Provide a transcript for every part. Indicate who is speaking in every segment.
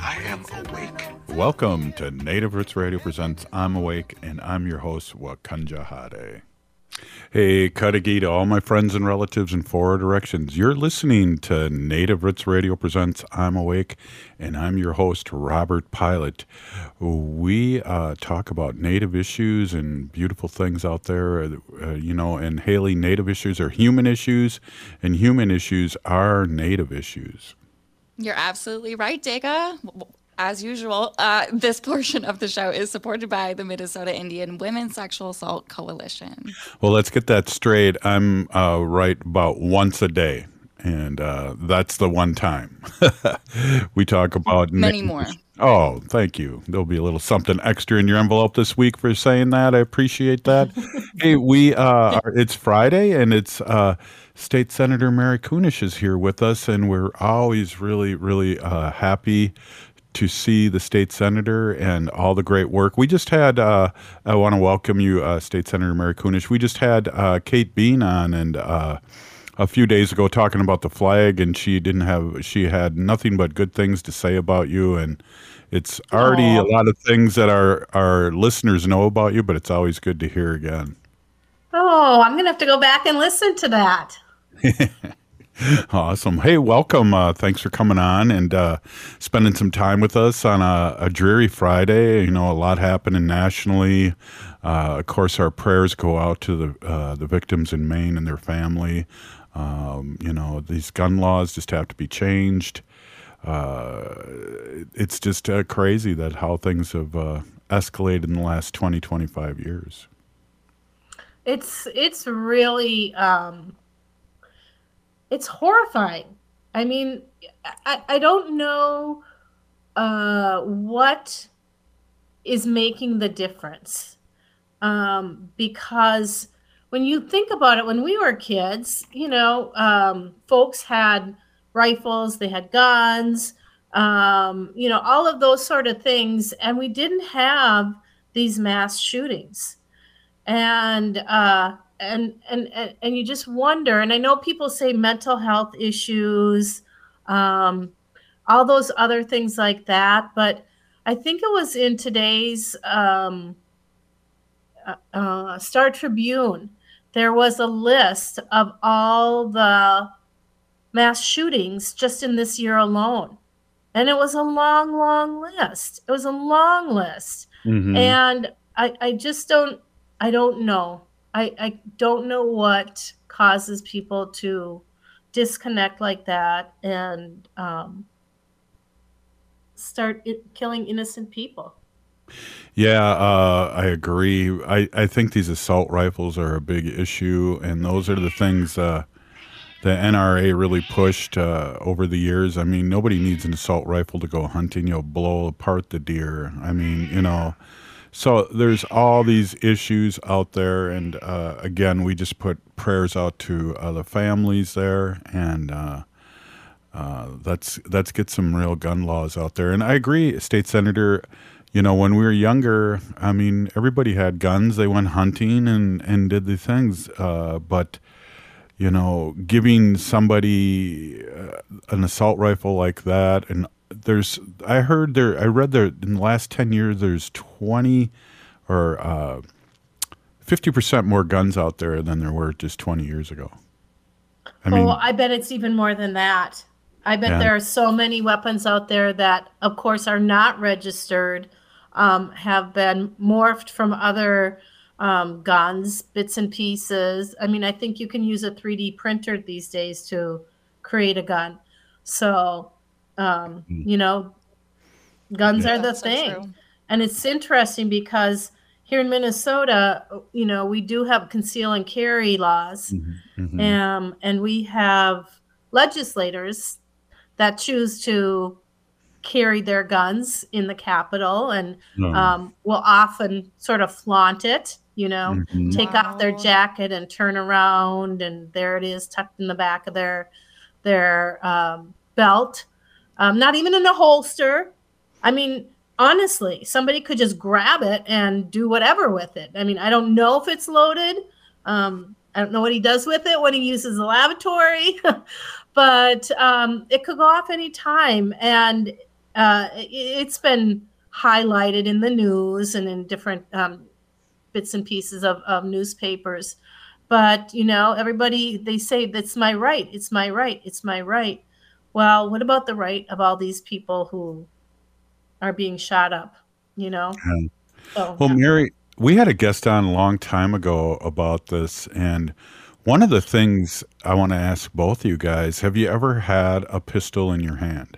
Speaker 1: I am awake.
Speaker 2: Welcome to Native Roots Radio Presents I'm Awake, and I'm your host, Wakanja Hade. Hey, Cudahy to all my friends and relatives in four directions. You're listening to Native Roots Radio Presents I'm Awake, and I'm your host, Robert Pilot. We uh, talk about Native issues and beautiful things out there, uh, you know, and Haley, Native issues are human issues, and human issues are Native issues.
Speaker 3: You're absolutely right, Dega. As usual, uh, this portion of the show is supported by the Minnesota Indian Women's Sexual Assault Coalition.
Speaker 2: Well, let's get that straight. I'm uh, right about once a day, and uh, that's the one time we talk about
Speaker 3: Many more.
Speaker 2: Oh, thank you. There'll be a little something extra in your envelope this week for saying that. I appreciate that. hey, we uh, are, it's Friday, and it's uh, State Senator Mary Kunesh is here with us, and we're always really, really uh, happy to see the state senator and all the great work. We just had, uh, I want to welcome you, uh, State Senator Mary Kunesh. We just had uh, Kate Bean on and uh, a few days ago talking about the flag, and she didn't have, she had nothing but good things to say about you. And it's already
Speaker 4: Aw.
Speaker 2: a lot of things that our, our listeners know about you, but it's always good to hear again.
Speaker 4: Oh, I'm gonna have to go back and listen to that.
Speaker 2: Awesome. Hey, welcome. Uh, thanks for coming on and uh, spending some time with us on a, a dreary Friday. You know, a lot happening nationally. Uh, of course, our prayers go out to the uh, the victims in Maine and their family. Um, you know, these gun laws just have to be changed. Uh, it's just uh, crazy that how things have escalated in the last 20, 25 years.
Speaker 4: It's it's really um it's horrifying. I mean, I, I don't know uh what is making the difference. Um because when you think about it, when we were kids, you know, um, folks had rifles, they had guns, um, you know, all of those sort of things, and we didn't have these mass shootings and uh and and and, and you just wonder and i know people say mental health issues um all those other things like that but i think it was in today's um uh, uh, star tribune there was a list of all the mass shootings just in this year alone and it was a long long list it was a long list
Speaker 2: Mhm.
Speaker 4: and I, I just don't I don't know. I, I don't know what causes people to disconnect like that and um, start it, killing innocent people.
Speaker 2: Yeah, uh, I agree. I, I think these assault rifles are a big issue, and those are the things uh, the NRA really pushed uh, over the years. I mean, nobody needs an assault rifle to go hunting. You'll blow apart the deer. I mean, you know. So there's all these issues out there, and uh, again, we just put prayers out to uh, the families there, and uh, uh, let's let's get some real gun laws out there. And I agree, state senator. You know, when we were younger, I mean, everybody had guns. They went hunting and and did the things. Uh, but you know, giving somebody uh, an assault rifle like that, and there's I heard there, I read there in the last ten years, there's twenty or uh, fifty percent more guns out there than there were just twenty years ago. I mean,
Speaker 4: oh, I bet it's even more than that. I bet
Speaker 2: Yeah.
Speaker 4: there are so many weapons out there that, of course, are not registered, um, have been morphed from other um, guns, bits and pieces. I mean, I think you can use a 3D printer these days to create a gun. So, um, you know, guns
Speaker 2: Yeah.
Speaker 4: are the
Speaker 3: That's so
Speaker 4: thing. And it's interesting because here in Minnesota, you know, we do have conceal and carry laws.
Speaker 2: mhm.
Speaker 4: Um, and we have legislators that choose to carry their guns in the Capitol and
Speaker 2: No.
Speaker 4: um, will often sort of flaunt it, you know,
Speaker 2: Mhm.
Speaker 4: take off their jacket and turn around, and there it is tucked in the back of their their um, belt, um, not even in a holster. I mean, honestly, somebody could just grab it and do whatever with it. I mean, I don't know if it's loaded. Um, I don't know what he does with it when he uses the lavatory, but um, it could go off any time. And uh, it, it's been highlighted in the news and in different um, bits and pieces of, of newspapers. But, you know, everybody, they say, that's my right. It's my right. It's my right. Well, what about the right of all these people who are being shot up, you know?
Speaker 2: Yeah.
Speaker 4: So,
Speaker 2: Well, Mary, we had a guest on a long time ago about this, and one of the things I want to ask both of you guys: Have you ever had a pistol in your hand?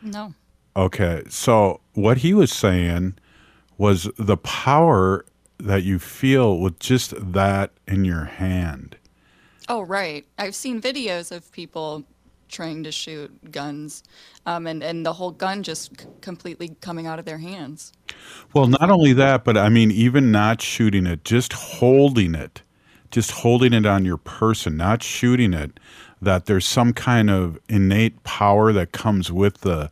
Speaker 3: No.
Speaker 2: Okay, so what he was saying was the power that you feel with just that in your hand.
Speaker 3: Oh, right. I've seen videos of people trying to shoot guns, um, and and the whole gun just c- completely coming out of their hands.
Speaker 2: Well, not only that, but I mean, even not shooting it, just holding it, just holding it on your person, not shooting it, that there's some kind of innate power that comes with the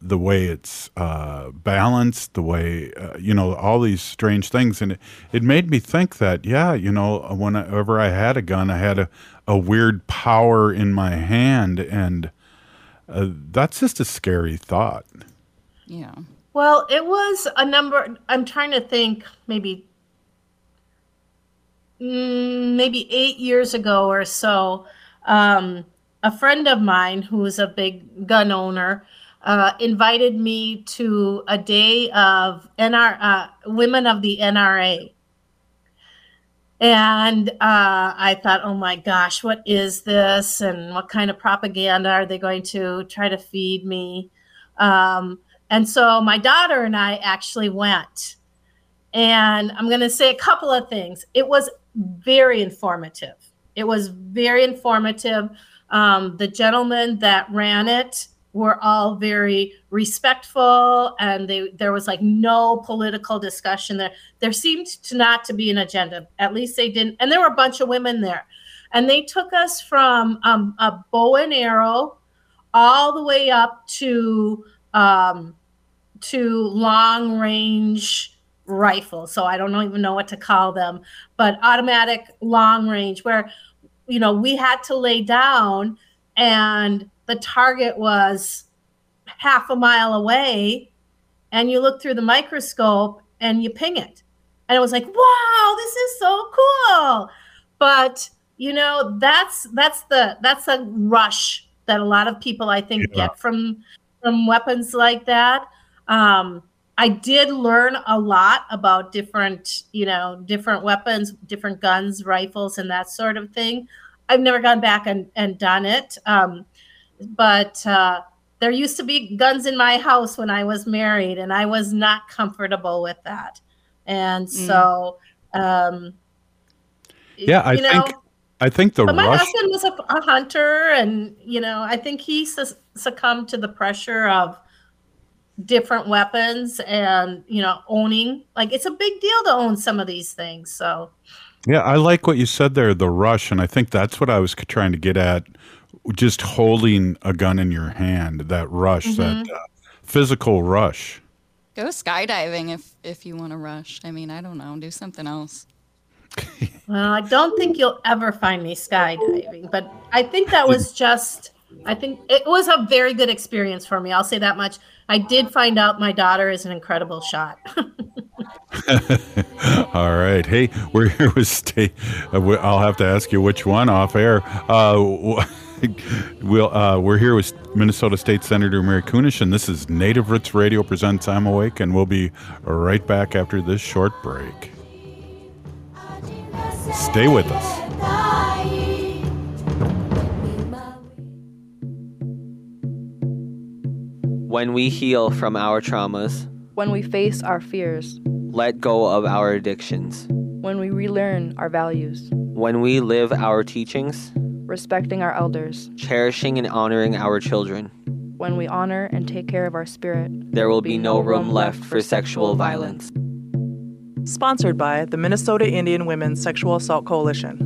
Speaker 2: the way it's uh, balanced, the way uh, you know all these strange things, and it, it made me think that yeah, you know, whenever I had a gun, I had a, a weird power in my hand, and uh, that's just a scary thought.
Speaker 3: Yeah.
Speaker 4: Well, it was a number. I'm trying to think, maybe, mm, maybe eight years ago or so. Um, a friend of mine who's a big gun owner uh, invited me to a day of NR uh, women of the NRA. And uh, I thought, oh my gosh, what is this? And what kind of propaganda are they going to try to feed me? Um, and so my daughter and I actually went. And I'm going to say a couple of things. It was very informative. It was very informative. Um, the gentleman that ran it were all very respectful, and they, there was like no political discussion there. There seemed to not to be an agenda. At least they didn't. And there were a bunch of women there. And they took us from um, a bow and arrow all the way up to um, to long range rifles. So I don't even know what to call them, but automatic long range, where you know we had to lay down and the target was half a mile away, and you look through the microscope and you ping it, and it was like, wow, this is so cool. But you know that's that's the that's a rush that a lot of people I think
Speaker 2: Yeah.
Speaker 4: get from from weapons like that. Um, I did learn a lot about different, you know, different weapons, different guns, rifles, and that sort of thing. I've never gone back and, and done it. Um, but uh, there used to be guns in my house when I was married, and I was not comfortable with that. And so, um,
Speaker 2: Yeah, I
Speaker 4: know,
Speaker 2: think I think the
Speaker 4: but my
Speaker 2: rush.
Speaker 4: husband was a, a hunter, and you know, I think he sus- succumbed to the pressure of different weapons and you know owning. Like it's a big deal to own some of these things. So
Speaker 2: Yeah, I like what you said there, the rush, and I think that's what I was trying to get at. Just holding a gun in your hand, that rush,
Speaker 4: Mm-hmm.
Speaker 2: that uh, physical rush.
Speaker 3: Go skydiving if if you want to rush. I mean, I don't know. Do something else.
Speaker 4: Well, I don't think you'll ever find me skydiving, but I think that was just, I think it was a very good experience for me. I'll say that much. I did find out my daughter is an incredible shot.
Speaker 2: All right, hey, we're here with state. Uh, I'll have to ask you which one off air. Uh, w- we'll uh, we're here with Minnesota State Senator Mary Kunesh, and this is Native Roots Radio presents I'm Awake, and we'll be right back after this short break. Stay with us.
Speaker 5: When we heal from our traumas,
Speaker 6: when we face our fears,
Speaker 5: let go of our addictions,
Speaker 6: when we relearn our values,
Speaker 5: when we live our teachings,
Speaker 6: respecting our elders,
Speaker 5: cherishing and honoring our children,
Speaker 6: When we honor and take care of our spirit,
Speaker 5: There will be no room left for sexual violence.
Speaker 7: Sponsored by the Minnesota Indian Women's Sexual Assault Coalition.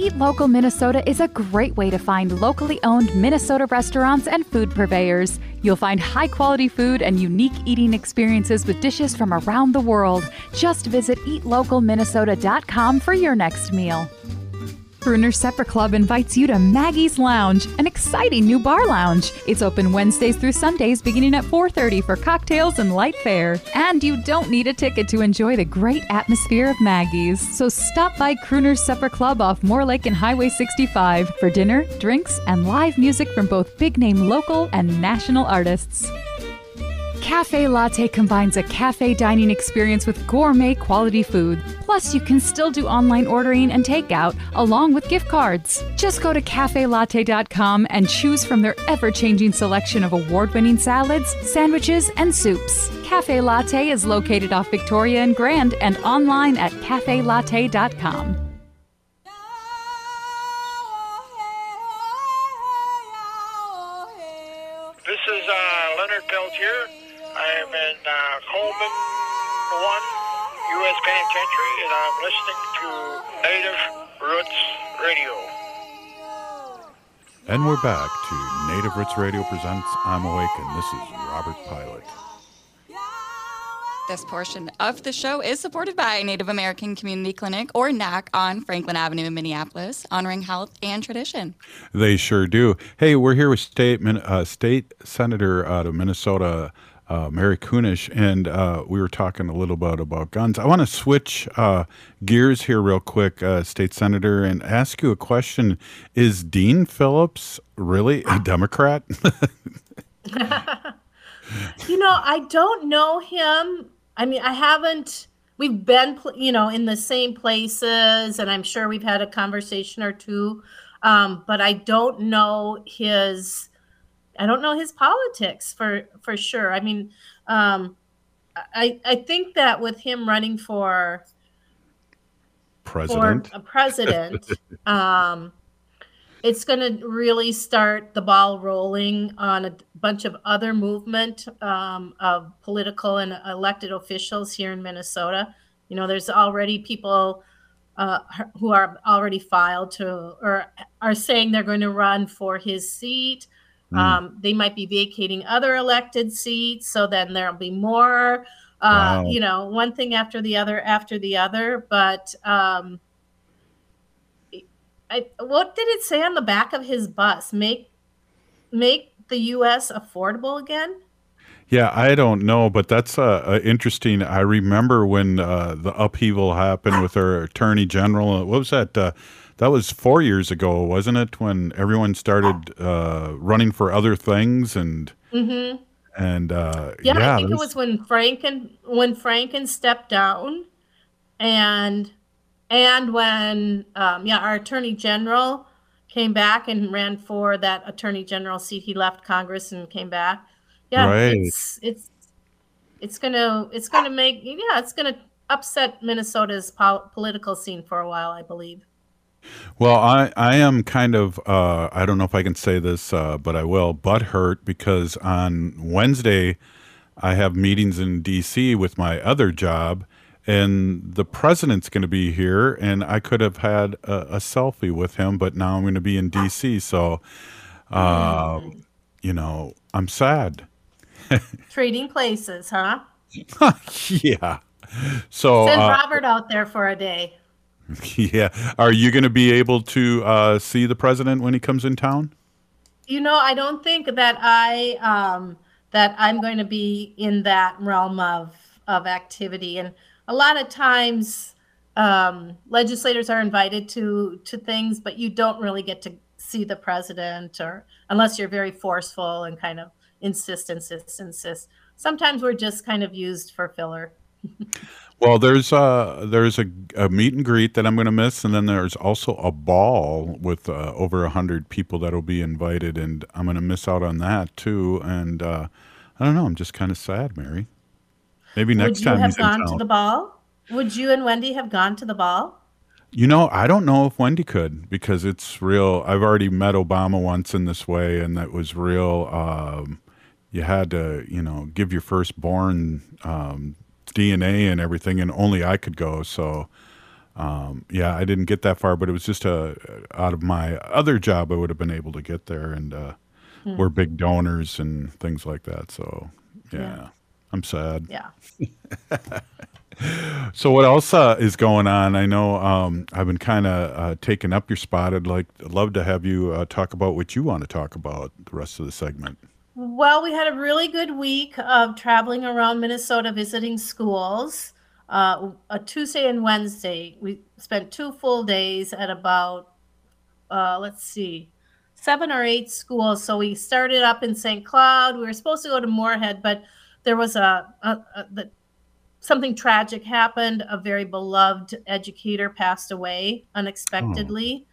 Speaker 8: Eat Local Minnesota is a great way to find locally owned Minnesota restaurants and food purveyors. You'll find high quality food and unique eating experiences with dishes from around the world. Just visit eatlocalminnesota.com for your next meal. Crooners Supper Club invites you to Maggie's Lounge, an exciting new bar lounge. It's open Wednesdays through Sundays beginning at 4:30 for cocktails and light fare. And you don't need a ticket to enjoy the great atmosphere of Maggie's. So stop by Crooner's Supper Club off Moore Lake and Highway 65 for dinner, drinks, and live music from both big-name local and national artists. Cafe Latte combines a cafe dining experience with gourmet quality food. Plus, you can still do online ordering and takeout along with gift cards. Just go to cafelatte.com and choose from their ever changing selection of award winning salads, sandwiches, and soups. Cafe Latte is located off Victoria and Grand and online at cafelatte.com.
Speaker 9: 1 U.S. Penitentiary, and I'm listening to Native Roots Radio.
Speaker 2: And we're back to Native Roots Radio presents I'm Awake, and this is Robert Pilot.
Speaker 3: This portion of the show is supported by Native American Community Clinic, or NAC, on Franklin Avenue in Minneapolis, honoring health and tradition.
Speaker 2: They sure do. Hey, we're here with state uh, state senator out of Minnesota, uh, Mary Kunesh, and uh, we were talking a little bit about guns. I want to switch uh, gears here real quick, uh, state senator, and ask you a question: Is Dean Phillips really a Democrat?
Speaker 4: you know, I don't know him. I mean, I haven't. We've been, you know, in the same places, and I'm sure we've had a conversation or two. Um, but I don't know his. I don't know his politics for for sure. I mean, um, I I think that with him running for
Speaker 2: president
Speaker 4: for a president, um, it's going to really start the ball rolling on a bunch of other movement um, of political and elected officials here in Minnesota. You know, there's already people uh, who are already filed to or are saying they're going to run for his seat.
Speaker 10: Mm.
Speaker 4: Um, they might be vacating other elected seats, so then there'll be more. Uh,
Speaker 10: Wow.
Speaker 4: You know, one thing after the other after the other. But um, I, what did it say on the back of his bus? Make make the U.S. affordable again.
Speaker 2: Yeah, I don't know, but that's uh, uh, interesting. I remember when uh, the upheaval happened with our attorney general. What was that? That was four years ago, wasn't it? When everyone started uh, running for other things and
Speaker 4: Mm-hmm.
Speaker 2: and uh,
Speaker 4: Yeah,
Speaker 2: yeah,
Speaker 4: I think it was when Franken when Franken stepped down, and and when um, yeah, our attorney general came back and ran for that attorney general seat. He left Congress and came back. Yeah,
Speaker 2: Right.
Speaker 4: it's it's it's gonna it's gonna make yeah it's gonna upset Minnesota's pol- political scene for a while, I believe.
Speaker 2: Well, I, I am kind of, uh, I don't know if I can say this, uh, but I will, butt hurt because on Wednesday I have meetings in D.C. with my other job, and the president's going to be here, and I could have had a, a selfie with him, but now I'm going to be in D.C., so, uh, you know, I'm sad.
Speaker 4: Trading places, huh?
Speaker 2: yeah. So,
Speaker 4: Send
Speaker 2: uh,
Speaker 4: Robert out there for a day.
Speaker 2: yeah. Are you going to be able to uh, see the president when he comes in town?
Speaker 4: You know, I don't think that I um that I'm going to be in that realm of of activity and a lot of times um, legislators are invited to to things, but you don't really get to see the president, or unless you're very forceful and kind of insist, insist, insist. Sometimes we're just kind of used for filler.
Speaker 2: Well, there's a there's a, a meet and greet that I'm going to miss, and then there's also a ball with uh, over a hundred people that'll be invited, and I'm going to miss out on that too. And uh, I don't know, I'm just kind of sad, Mary. Maybe next
Speaker 4: Would you
Speaker 2: time
Speaker 4: have gone to
Speaker 2: town.
Speaker 4: the ball? Would you and Wendy have gone to the ball?
Speaker 2: You know, I don't know if Wendy could because it's real. I've already met Obama once in this way, and that was real. Um, you had to, you know, give your firstborn um, DNA and everything, and only I could go. So, um, yeah, I didn't get that far, but it was just a out of my other job, I would have been able to get there, and uh,
Speaker 4: Hmm.
Speaker 2: we're big donors and things like that. So, yeah,
Speaker 4: Yeah.
Speaker 2: I'm sad.
Speaker 4: Yeah.
Speaker 2: So what else uh, is going on? I know um, I've been kind of uh, taking up your spot. I'd like I'd love to have you uh, talk about what you want to talk about the rest of the segment.
Speaker 4: Well, we had a really good week of traveling around Minnesota visiting schools. Uh, a Tuesday and Wednesday, we spent two full days at about, uh, let's see, seven or eight schools. So we started up in St. Cloud. We were supposed to go to Moorhead, but there was a, a, a the, something tragic happened. A very beloved educator passed away unexpectedly,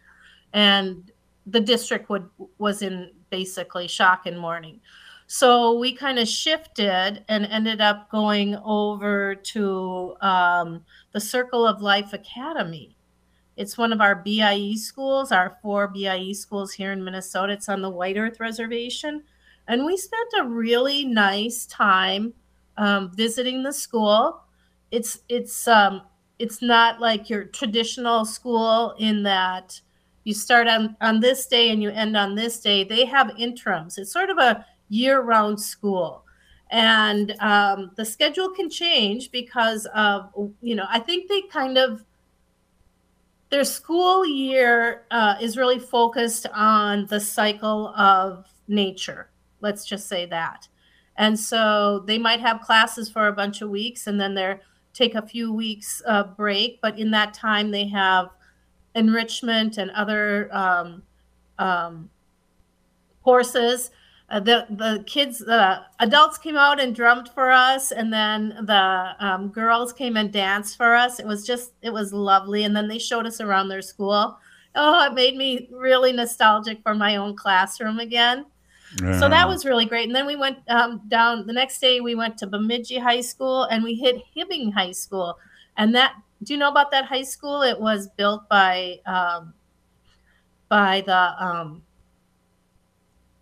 Speaker 4: and the district would was in basically shock and mourning. So we kind of shifted and ended up going over to um, the Circle of Life Academy. It's one of our BIE schools, our four BIE schools here in Minnesota. It's on the White Earth Reservation. And we spent a really nice time um, visiting the school. It's it's um, it's not like your traditional school in that you start on on this day and you end on this day. They have interims. It's sort of a year-round school, and um, the schedule can change because of you know I think they kind of their school year uh, is really focused on the cycle of nature. Let's just say that. And so they might have classes for a bunch of weeks and then they're take a few weeks uh, break. But in that time, they have enrichment and other um, um, courses. Uh, the the kids, the adults came out and drummed for us, and then the um, girls came and danced for us. It was just, it was lovely. And then they showed us around their school. Oh, it made me really nostalgic for my own classroom again. So that was really great. And then we went um, down the next day. We went to Bemidji High School and we hit Hibbing High School. And that, do you know about that high school? It was built by um, by the um,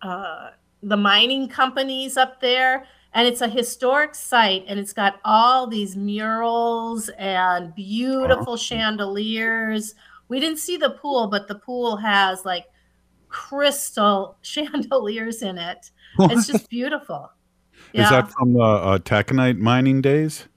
Speaker 4: uh, the mining companies up there. And it's a historic site, and it's got all these murals and beautiful chandeliers. We didn't see the pool, but the pool has like crystal chandeliers in it. It's just beautiful.
Speaker 2: Is that from the uh, taconite mining days?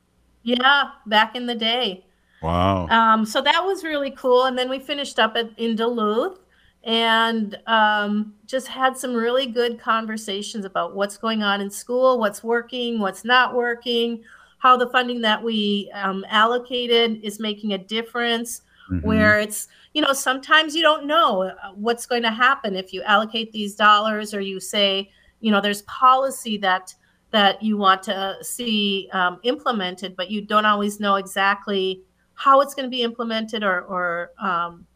Speaker 4: Yeah, back in the day.
Speaker 2: Wow.
Speaker 4: Um, so that was really cool. And then we finished up at, in Duluth and um, just had some really good conversations about what's going on in school, what's working, what's not working, how the funding that we um, allocated is making a difference.
Speaker 10: Mhm.
Speaker 4: Where it's, you know, sometimes you don't know uh, what's going to happen if you allocate these dollars or you say, you know, there's policy that that you want to see um, implemented, but you don't always know exactly how it's going to be implemented or, or um,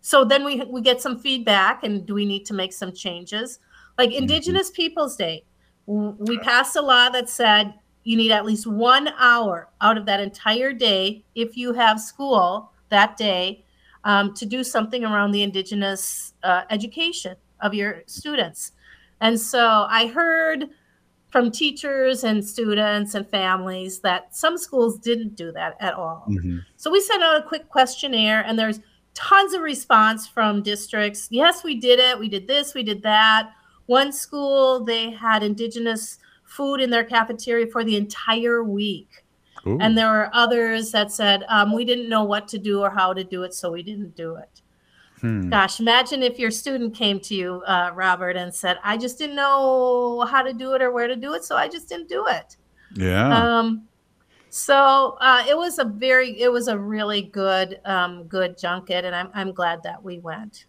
Speaker 4: so then we, we get some feedback and do we need to make some changes? Like indigenous peoples day we passed a law that said you need at least one hour out of that entire day if you have school that day um, to do something around the indigenous uh, education of your students. And so i heard from teachers and students and families that some schools didn't do that at all
Speaker 2: Mhm.
Speaker 4: so we sent out a quick questionnaire, and there's tons of response from districts. Yes, we did it. We did this. We did that. One school they had indigenous food in their cafeteria for the entire week,
Speaker 2: Ooh.
Speaker 4: and there were others that said um, we didn't know what to do or how to do it, so we didn't do it.
Speaker 2: Hmm.
Speaker 4: Gosh, imagine if your student came to you, uh, Robert, and said, "I just didn't know how to do it or where to do it, so I just didn't do it."
Speaker 2: Yeah.
Speaker 4: Um, So uh, it was a very, it was a really good, um, good junket, and I'm I'm glad that we went.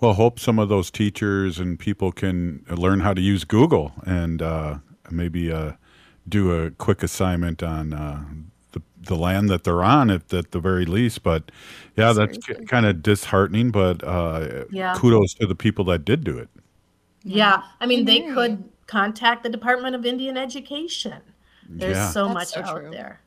Speaker 2: Well, hope some of those teachers and people can learn how to use Google and uh, maybe uh, do a quick assignment on uh, the the land that they're on, at, at the very least. But yeah, that's kind of disheartening. But uh,
Speaker 4: Yeah.
Speaker 2: kudos to the people that did do it.
Speaker 4: Yeah, I mean, they could contact the Department of Indian Education. There's
Speaker 2: Yeah.
Speaker 4: so
Speaker 3: That's
Speaker 4: much
Speaker 3: so
Speaker 4: out
Speaker 3: true.
Speaker 4: there.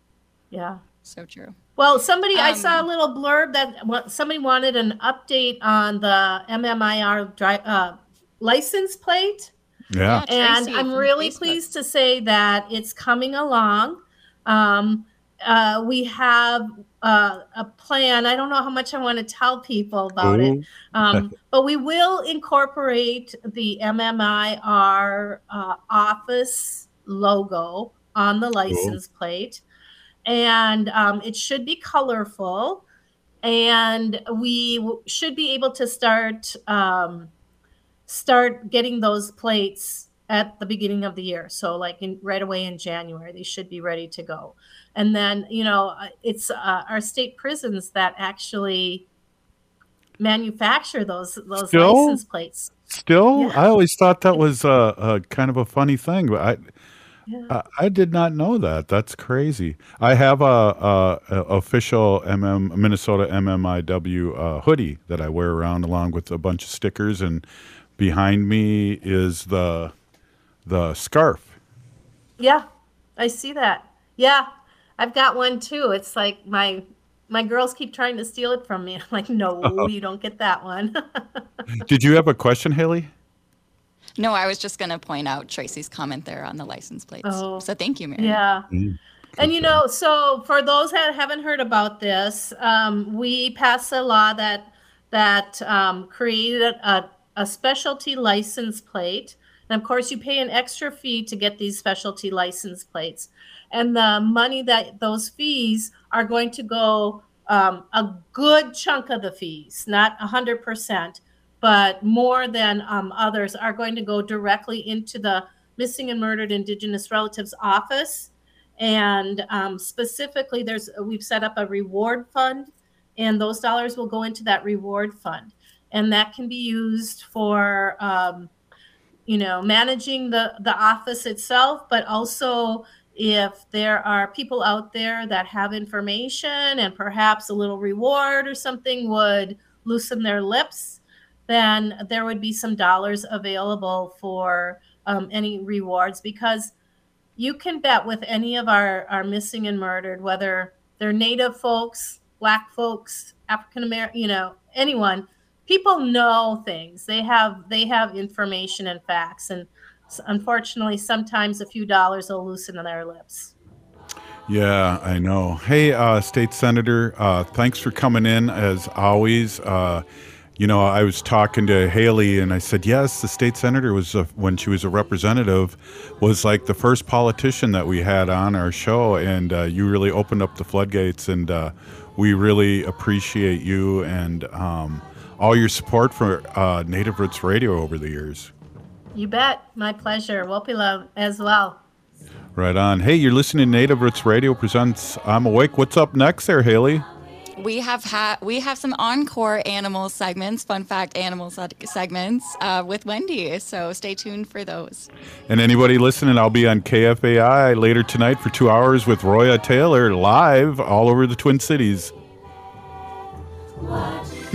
Speaker 4: Yeah.
Speaker 3: So true.
Speaker 4: Well, somebody I
Speaker 3: Um,
Speaker 4: saw a little blurb that somebody wanted an update on the MMIR dri- uh, license plate.
Speaker 2: Yeah.
Speaker 4: and I'm really
Speaker 3: Facebook.
Speaker 4: pleased to say that it's coming along. Um, uh, we have uh, a plan. I don't know how much I want to tell people about it, um, but we will incorporate the MMIR uh, office logo on the license plate, and um, it should be colorful. And we w- should be able to start. Um, start getting those plates at the beginning of the year. So like in right away in January, they should be ready to go. And then, you know, uh, it's uh, our state prisons that actually manufacture those those
Speaker 2: Still?
Speaker 4: license plates.
Speaker 2: Still, I always thought that was a, a kind of a funny thing, but I, I, I did not know that. That's crazy. I have a, a, a official MM Minnesota MMIW uh, hoodie that I wear around along with a bunch of stickers, and behind me is the the scarf.
Speaker 4: Yeah, I see that. Yeah, I've got one too. It's like my my girls keep trying to steal it from me. I'm like, no, you don't get that one.
Speaker 2: Did you have a question, Haley?
Speaker 3: No, I was just going to point out Tracy's comment there on the license plates.
Speaker 4: Oh.
Speaker 3: So thank you, Mary.
Speaker 4: Yeah. And you know, so for those that haven't heard about this, um, we passed a law that that um, created a, a specialty license plate, and of course, you pay an extra fee to get these specialty license plates, and the money that those fees are going to go um, a good chunk of the fees, not hundred percent, but more than um, others are going to go directly into the missing and murdered Indigenous relatives office. And um, specifically there's we've set up a reward fund and those dollars will go into that reward fund. And that can be used for um, you know managing the the office itself but also if there are people out there that have information and perhaps a little reward or something would loosen their lips then there would be some dollars available for um, any rewards because you can bet with any of our, our missing and murdered, whether they're native folks, black folks, African American, you know, anyone, people know things. They have they have information and facts, and unfortunately, sometimes a few dollars will loosen their lips.
Speaker 2: Yeah, I know. Hey, uh, State Senator, uh, thanks for coming in as always. Uh, you know, I was talking to Haley and I said, yes, the state senator was, a, when she was a representative, was like the first politician that we had on our show. And uh, you really opened up the floodgates. And uh, we really appreciate you and um, all your support for uh, Native Roots Radio over the years.
Speaker 4: You bet. My pleasure. Wopila as well.
Speaker 2: Right on. Hey, you're listening to Native Roots Radio presents I'm Awake. What's up next there, Haley?
Speaker 3: We have had we have some encore animal segments, fun fact animal se- segments uh, with Wendy. So stay tuned for those.
Speaker 2: And anybody listening, I'll be on KFAI later tonight for two hours with Roya Taylor live all over the Twin Cities.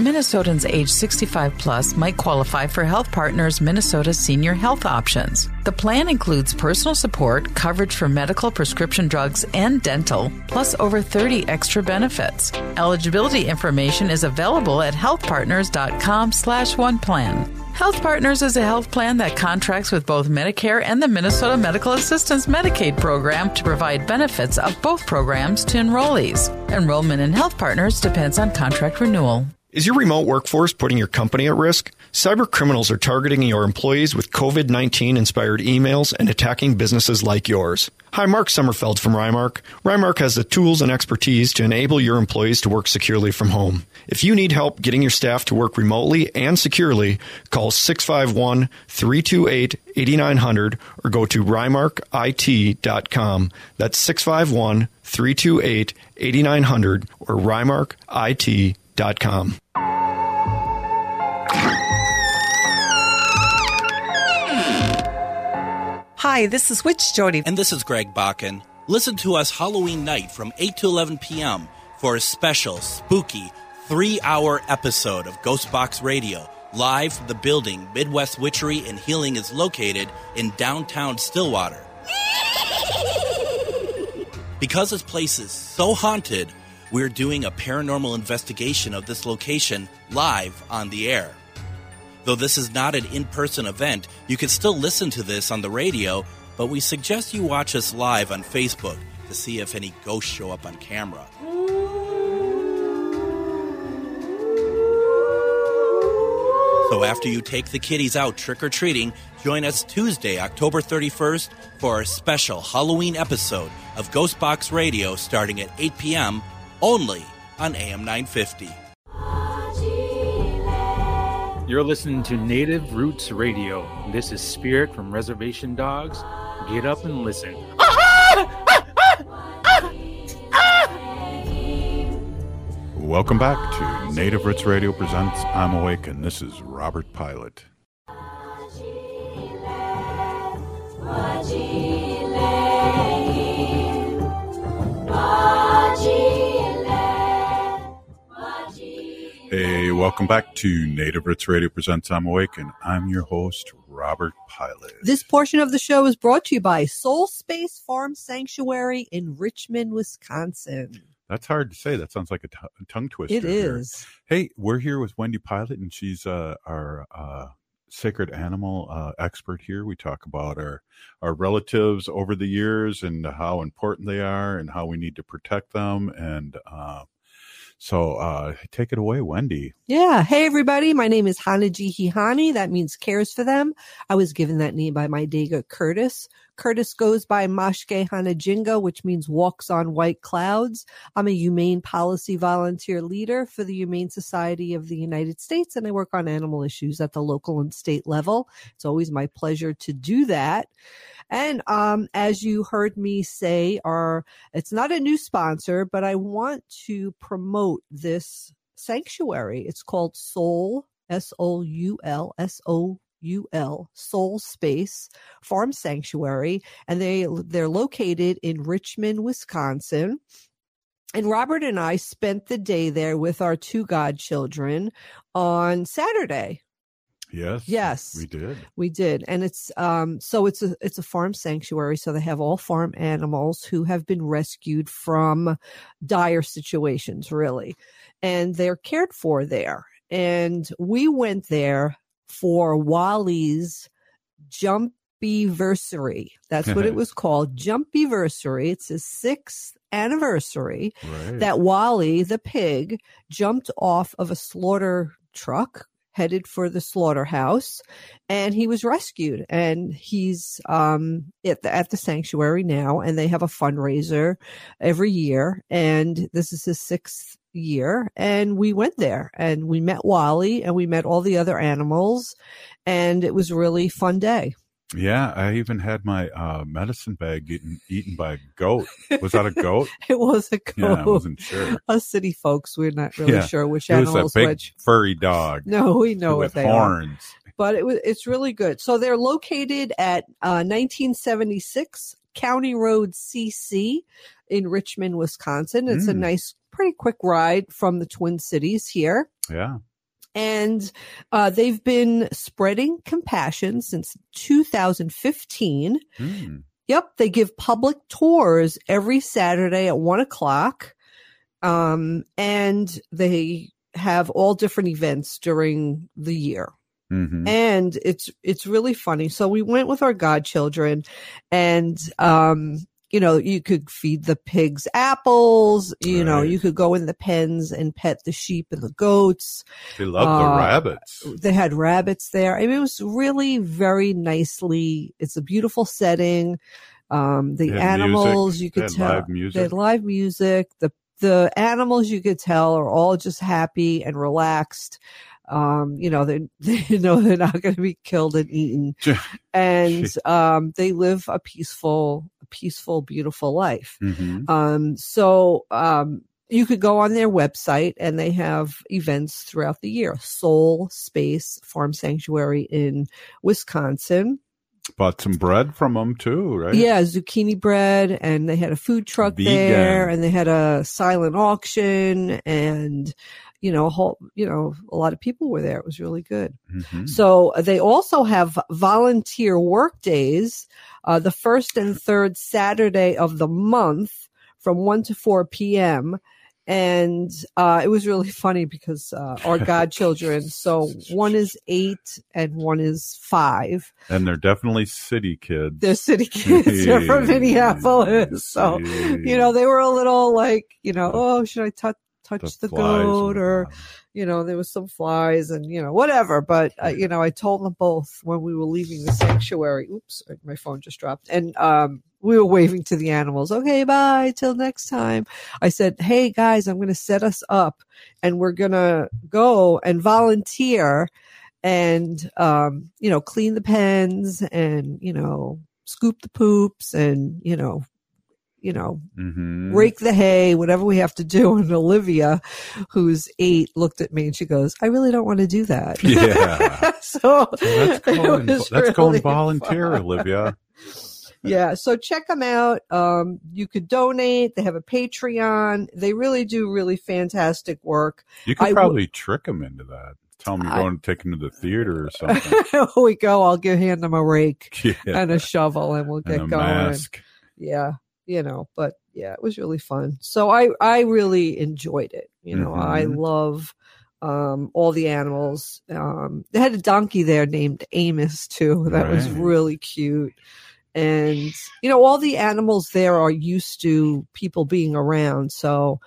Speaker 10: Minnesotans age 65 plus might qualify for Health Partners Minnesota Senior Health Options. The plan includes personal support, coverage for medical, prescription drugs, and dental, plus over 30 extra benefits. Eligibility information is available at healthpartners.com slash one plan. Health Partners is a health plan that contracts with both Medicare and the Minnesota Medical Assistance Medicaid program to provide benefits of both programs to enrollees. Enrollment in Health Partners depends on contract renewal.
Speaker 11: Is your remote workforce putting your company at risk? Cyber criminals are targeting your employees with COVID 19 inspired emails and attacking businesses like yours. Hi, Mark Sommerfeld from Rymark. Rymark has the tools and expertise to enable your employees to work securely from home. If you need help getting your staff to work remotely and securely, call 651 328 8900 or go to rymarkit.com. That's 651 328 8900 or rymarkit.com.
Speaker 12: Hi, this is Witch Jody.
Speaker 13: And this is Greg Bakken. Listen to us Halloween night from 8 to 11 p.m. for a special, spooky, three hour episode of Ghostbox Radio. Live from the building Midwest Witchery and Healing is located in downtown Stillwater. Because this place is so haunted, we're doing a paranormal investigation of this location live on the air. Though this is not an in person event, you can still listen to this on the radio, but we suggest you watch us live on Facebook to see if any ghosts show up on camera. So after you take the kiddies out trick or treating, join us Tuesday, October 31st for a special Halloween episode of Ghostbox Radio starting at 8 p.m. only on AM 950.
Speaker 14: You're listening to Native Roots Radio. This is Spirit from Reservation Dogs. Get up and listen.
Speaker 2: Welcome back to Native Roots Radio presents I'm Awake, and this is Robert Pilot. Hey, welcome back to Native Roots Radio presents I'm Awake, and I'm your host, Robert Pilot.
Speaker 15: This portion of the show is brought to you by Soul Space Farm Sanctuary in Richmond, Wisconsin.
Speaker 2: That's hard to say. That sounds like a t- a tongue twister.
Speaker 15: It is. here.
Speaker 2: Hey, we're here with Wendy Pilot, and she's uh, our uh, sacred animal uh, expert here. We talk about our our relatives over the years and how important they are, and how we need to protect them. And uh, so, uh, take it away, Wendy.
Speaker 15: Yeah. Hey, everybody. My name is Hanaji Hihani. That means cares for them. I was given that name by my Dega Curtis. Curtis goes by Mashke Hanajinga, which means walks on white clouds. I'm a humane policy volunteer leader for the Humane Society of the United States, and I work on animal issues at the local and state level. It's always my pleasure to do that. And um, as you heard me say, our it's not a new sponsor, but I want to promote this sanctuary. It's called Soul S O U L S O U L Soul Space Farm Sanctuary, and they they're located in Richmond, Wisconsin. And Robert and I spent the day there with our two godchildren on Saturday.
Speaker 2: Yes.
Speaker 15: Yes.
Speaker 2: We did.
Speaker 15: We did. And it's um so it's a it's a farm sanctuary so they have all farm animals who have been rescued from dire situations really. And they're cared for there. And we went there for Wally's Jumpyversary. That's what it was called, Jumpyversary. It's his 6th anniversary
Speaker 2: Right.
Speaker 15: that Wally the pig jumped off of a slaughter truck headed for the slaughterhouse and he was rescued. And he's um at the, at the sanctuary now and they have a fundraiser every year and this is his sixth year and we went there and we met Wally and we met all the other animals and it was really fun day
Speaker 2: Yeah, I even had my uh, medicine bag eaten eaten by a goat. Was that a goat?
Speaker 15: it was a goat.
Speaker 2: Yeah, I wasn't sure.
Speaker 15: Us city folks, we're not really
Speaker 2: Yeah,
Speaker 15: sure which
Speaker 2: it was
Speaker 15: animals
Speaker 2: a big
Speaker 15: which.
Speaker 2: furry dog.
Speaker 15: No, we know
Speaker 2: with
Speaker 15: what they are.
Speaker 2: horns.
Speaker 15: but it was it's really good. So they're located at uh, 1976 County Road CC in Richmond, Wisconsin. It's a
Speaker 2: Mm.
Speaker 15: nice, pretty quick ride from the Twin Cities here.
Speaker 2: Yeah.
Speaker 15: And uh, they've been spreading compassion since 2015.
Speaker 2: Hmm.
Speaker 15: Yep, they give public tours every Saturday at one o'clock, um, and they have all different events during the year
Speaker 2: Mhm.
Speaker 15: and it's it's really funny so we went with our godchildren and um you know you could feed the pigs apples you know you could go in the pens and pet the sheep and the goats.
Speaker 2: They love the
Speaker 15: Uh,
Speaker 2: rabbits.
Speaker 15: they had rabbits there. I mean it was really very nicely it's a beautiful setting. Um the animals
Speaker 2: music.
Speaker 15: you could tell
Speaker 2: live music.
Speaker 15: they had live music. The the animals you could tell are all just happy and relaxed. Um you know they they know they're not going to be killed and eaten. And um they live a peaceful peaceful, beautiful life.
Speaker 2: Mhm.
Speaker 15: Um, so um, you could go on their website and they have events throughout the year. Soul Space Farm Sanctuary in Wisconsin.
Speaker 2: Bought some bread from them too, right?
Speaker 15: Yeah, zucchini bread, and they had a food truck
Speaker 2: Vegan.
Speaker 15: there, and they had a silent auction, and you know, a whole, you know, a lot of people were there. It was really good.
Speaker 2: Mhm.
Speaker 15: So uh, they also have volunteer work days, uh, the first and third Saturday of the month from 1 to 4 p.m. And uh, it was really funny because uh, our godchildren, so one is eight and one is five.
Speaker 2: And they're definitely city kids.
Speaker 15: They're city kids. They're from Minneapolis. So, you know, they were a little like, you know, oh, should I touch touch the,
Speaker 2: flies
Speaker 15: goat or, you know, there was some flies and, you know, whatever. But, uh, you know, I told them both when we were leaving the sanctuary, oops, my phone just dropped. And, um, we were waving to the animals. Okay, bye till next time. I said, Hey guys, I'm going to set us up and we're going to go and volunteer and, um, you know, clean the pens and, you know, scoop the poops and, you know, you know,
Speaker 2: Mhm.
Speaker 15: rake the hay, whatever we have to do. And Olivia, who's eight, looked at me and she goes, I really don't want to do that.
Speaker 2: Yeah.
Speaker 15: so
Speaker 2: That's
Speaker 15: it
Speaker 2: going, that's going volunteer,
Speaker 15: fun.
Speaker 2: Olivia.
Speaker 15: yeah. So check them out. Um, you could donate. They have a Patreon. They really do really fantastic work.
Speaker 2: You could
Speaker 15: I w-
Speaker 2: probably trick them into that. Tell them you're going to take them to the theater or something.
Speaker 15: we go. I'll give hand them a rake
Speaker 2: Yeah.
Speaker 15: and a shovel and we'll get
Speaker 2: and
Speaker 15: going.
Speaker 2: mask.
Speaker 15: yeah you know but yeah it was really fun. So i i really enjoyed it you know i
Speaker 2: Mhm.
Speaker 15: love um all the animals um they had a donkey there named amos too that was really cute. And you know all the animals there are used to people being around so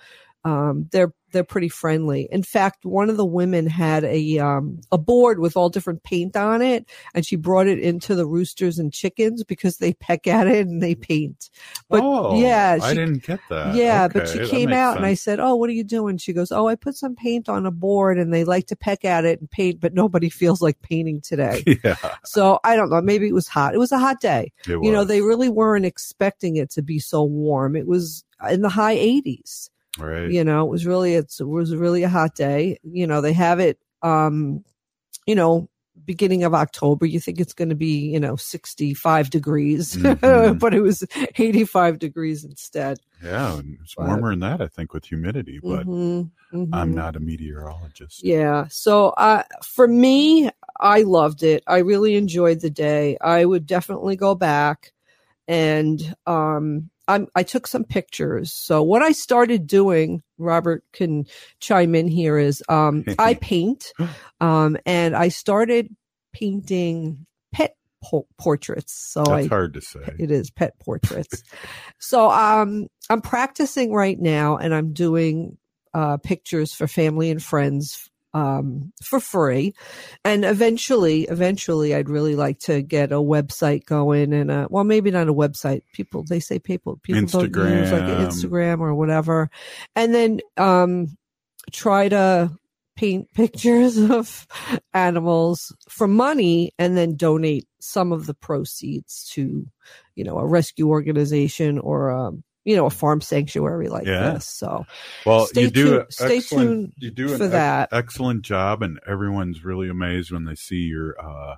Speaker 15: um they're they're pretty friendly in fact one of the women had a um a board with all different paint on it and she brought it into the roosters and chickens because they peck at it and they paint but
Speaker 2: oh,
Speaker 15: yeah
Speaker 2: I
Speaker 15: she-
Speaker 2: didn't get that.
Speaker 15: yeah, but she
Speaker 2: that
Speaker 15: came out and I said, "Oh, what are you doing?" She goes, "Oh, I put some paint on a board and they like to peck at it and paint, but nobody feels like painting today."
Speaker 2: yeah,
Speaker 15: so I don't know. Maybe it was hot. It was a hot day.
Speaker 2: It
Speaker 15: You know, they really weren't expecting it to be so warm. It was in the high 80s.
Speaker 2: Right.
Speaker 15: You know, it was really it's it was really a hot day. You know, they have it um you know, beginning of October. You think it's going to be, you know, 65 degrees,
Speaker 2: Mhm.
Speaker 15: but it was 85 degrees instead.
Speaker 2: Yeah, it's
Speaker 15: But-
Speaker 2: warmer than that, I think, with humidity. But
Speaker 15: Mhm,
Speaker 2: I'm
Speaker 15: mhm.
Speaker 2: not a meteorologist.
Speaker 15: Yeah. So, uh, for me, I loved it. I really enjoyed the day. I would definitely go back. And, um, I'm, I took some pictures. So what I started doing, Robert can chime in here is, um, I paint, um, and I started painting pet po- portraits. So
Speaker 2: That's
Speaker 15: I,
Speaker 2: hard to say.
Speaker 15: it is pet portraits. so um I'm practicing right now and I'm doing uh pictures for family and friends um for free. And eventually eventually I'd really like to get a website going and uh well maybe not a website. People they say people people don't use like an
Speaker 2: Instagram.
Speaker 15: Instagram or whatever. And then um try to paint pictures of animals for money and then donate some of the proceeds to you know a rescue organization or um you know a farm sanctuary like
Speaker 2: Yeah.
Speaker 15: this so
Speaker 2: Well,
Speaker 15: stay
Speaker 2: you do
Speaker 15: tuned stay tuned
Speaker 2: you do an
Speaker 15: for
Speaker 2: ex-
Speaker 15: that
Speaker 2: excellent job, and everyone's really amazed when they see your uh,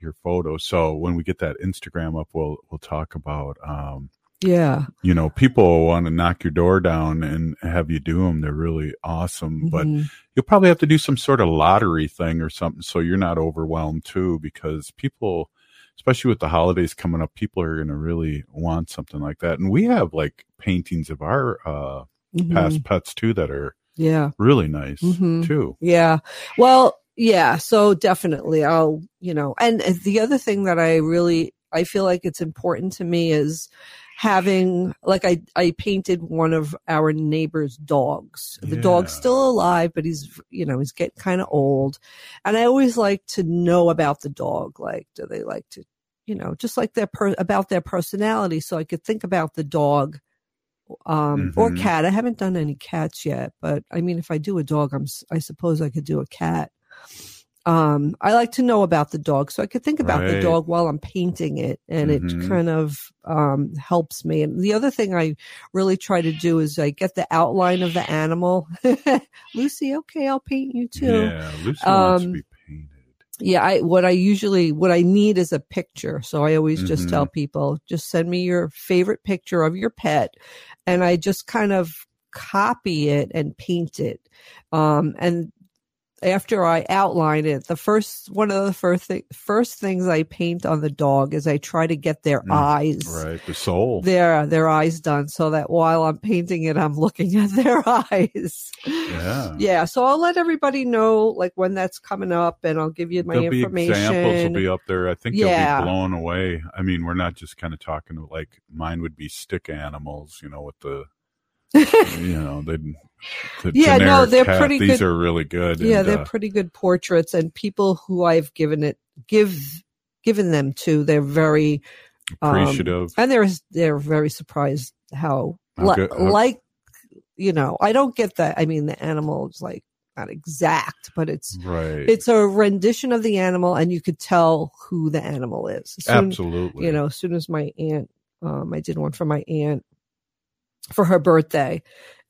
Speaker 2: your photo. So when we get that Instagram up, we'll we'll talk about um,
Speaker 15: yeah
Speaker 2: you know people want to knock your door down and have you do them. They're really awesome, but
Speaker 15: Mhm.
Speaker 2: you'll probably have to do some sort of lottery thing or something so you're not overwhelmed too, because people. Especially with the holidays coming up, people are going to really want something like that. And we have like paintings of our uh, past
Speaker 15: Mhm.
Speaker 2: pets too that are
Speaker 15: yeah
Speaker 2: really nice
Speaker 15: Mhm.
Speaker 2: too.
Speaker 15: Yeah. Well, yeah. So definitely I'll, you know, and the other thing that I really, I feel like it's important to me is having, like I, I painted one of our neighbor's dogs. The dog's still alive, but he's, you know, he's getting kind of old. And I always like to know about the dog. Like, do they like to, you know, just like their, per- about their personality. So I could think about the dog um or
Speaker 2: Mhm.
Speaker 15: cat i haven't done any cats yet but i mean if i do a dog i'm I suppose i could do a cat um, I like to know about the dog so I could think about the dog while I'm painting it and
Speaker 2: Mhm.
Speaker 15: it kind of um, helps me. And the other thing I really try to do is I get the outline of the animal. Lucy, okay, I'll paint you too.
Speaker 2: Yeah, Lucy wants to
Speaker 15: Um,
Speaker 2: be painted.
Speaker 15: yeah, I what I usually what I need is a picture. So I always just
Speaker 2: Mhm.
Speaker 15: tell people, just send me your favorite picture of your pet and I just kind of copy it and paint it. Um and after I outline it, the first one of the first thi- first things I paint on the dog is I try to get their eyes
Speaker 2: Mm, Right, the soul.
Speaker 15: their their eyes done so that while I'm painting it I'm looking at their eyes.
Speaker 2: Yeah.
Speaker 15: Yeah, so I'll let everybody know like when that's coming up and I'll give you my
Speaker 2: There'll
Speaker 15: information.
Speaker 2: examples will be up there. I think
Speaker 15: Yeah.
Speaker 2: you'll be blown away. I mean, we're not just kind of talking like mine would be stick animals, you know, with the you know, the, the
Speaker 15: yeah, no, they're pretty
Speaker 2: These
Speaker 15: good.
Speaker 2: are really good.
Speaker 15: Yeah,
Speaker 2: and,
Speaker 15: they're
Speaker 2: uh,
Speaker 15: pretty good portraits and people who I've given it give given them to, they're very um,
Speaker 2: Appreciative.
Speaker 15: and they're they're very surprised how,
Speaker 2: How
Speaker 15: li- like you know, I don't get that. I mean, the animal is like not exact, but it's
Speaker 2: Right.
Speaker 15: it's a rendition of the animal, and you could tell who the animal is. Soon-
Speaker 2: Absolutely.
Speaker 15: you know, as soon as my aunt, um, I did one for my aunt for her birthday,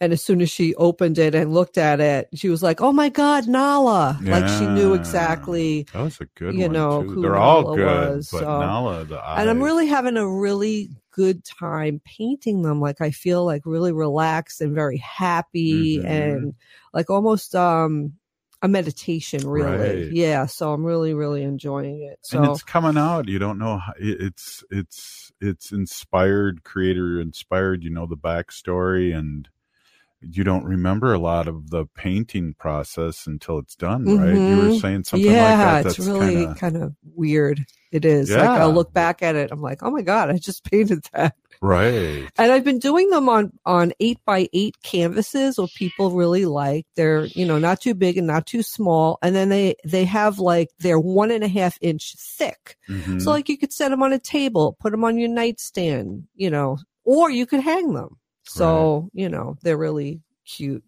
Speaker 15: and as soon as she opened it and looked at it, she was like, "Oh my God, Nala!" Like she knew exactly.
Speaker 2: That was a good
Speaker 15: you
Speaker 2: one,
Speaker 15: know,
Speaker 2: They're all good,
Speaker 15: was,
Speaker 2: but
Speaker 15: so-
Speaker 2: Nala, the
Speaker 15: and I'm really having a really good time painting them. Like I feel like really relaxed and very happy
Speaker 2: Mhm.
Speaker 15: and like almost um a meditation really.
Speaker 2: Right.
Speaker 15: Yeah. So I'm really, really enjoying it.
Speaker 2: and
Speaker 15: So
Speaker 2: it's coming out. You don't know. How, it's it's it's inspired, creator inspired. You know the backstory, and you don't remember a lot of the painting process until it's done. Right? You were
Speaker 15: Mhm.
Speaker 2: saying something
Speaker 15: yeah,
Speaker 2: like that.
Speaker 15: Yeah,
Speaker 2: it's
Speaker 15: really
Speaker 2: kinda,
Speaker 15: kind of weird. It is. Like I'll look back at it. I'm like, oh my God, I just painted that.
Speaker 2: right.
Speaker 15: And I've been doing them on on eight by eight canvases, what people really like. They're you know not too big and not too small, and then they they have like they're one and a half inch thick.
Speaker 2: Mhm.
Speaker 15: So like you could set them on a table, put them on your nightstand, you know, or you could hang them. So you know they're really cute.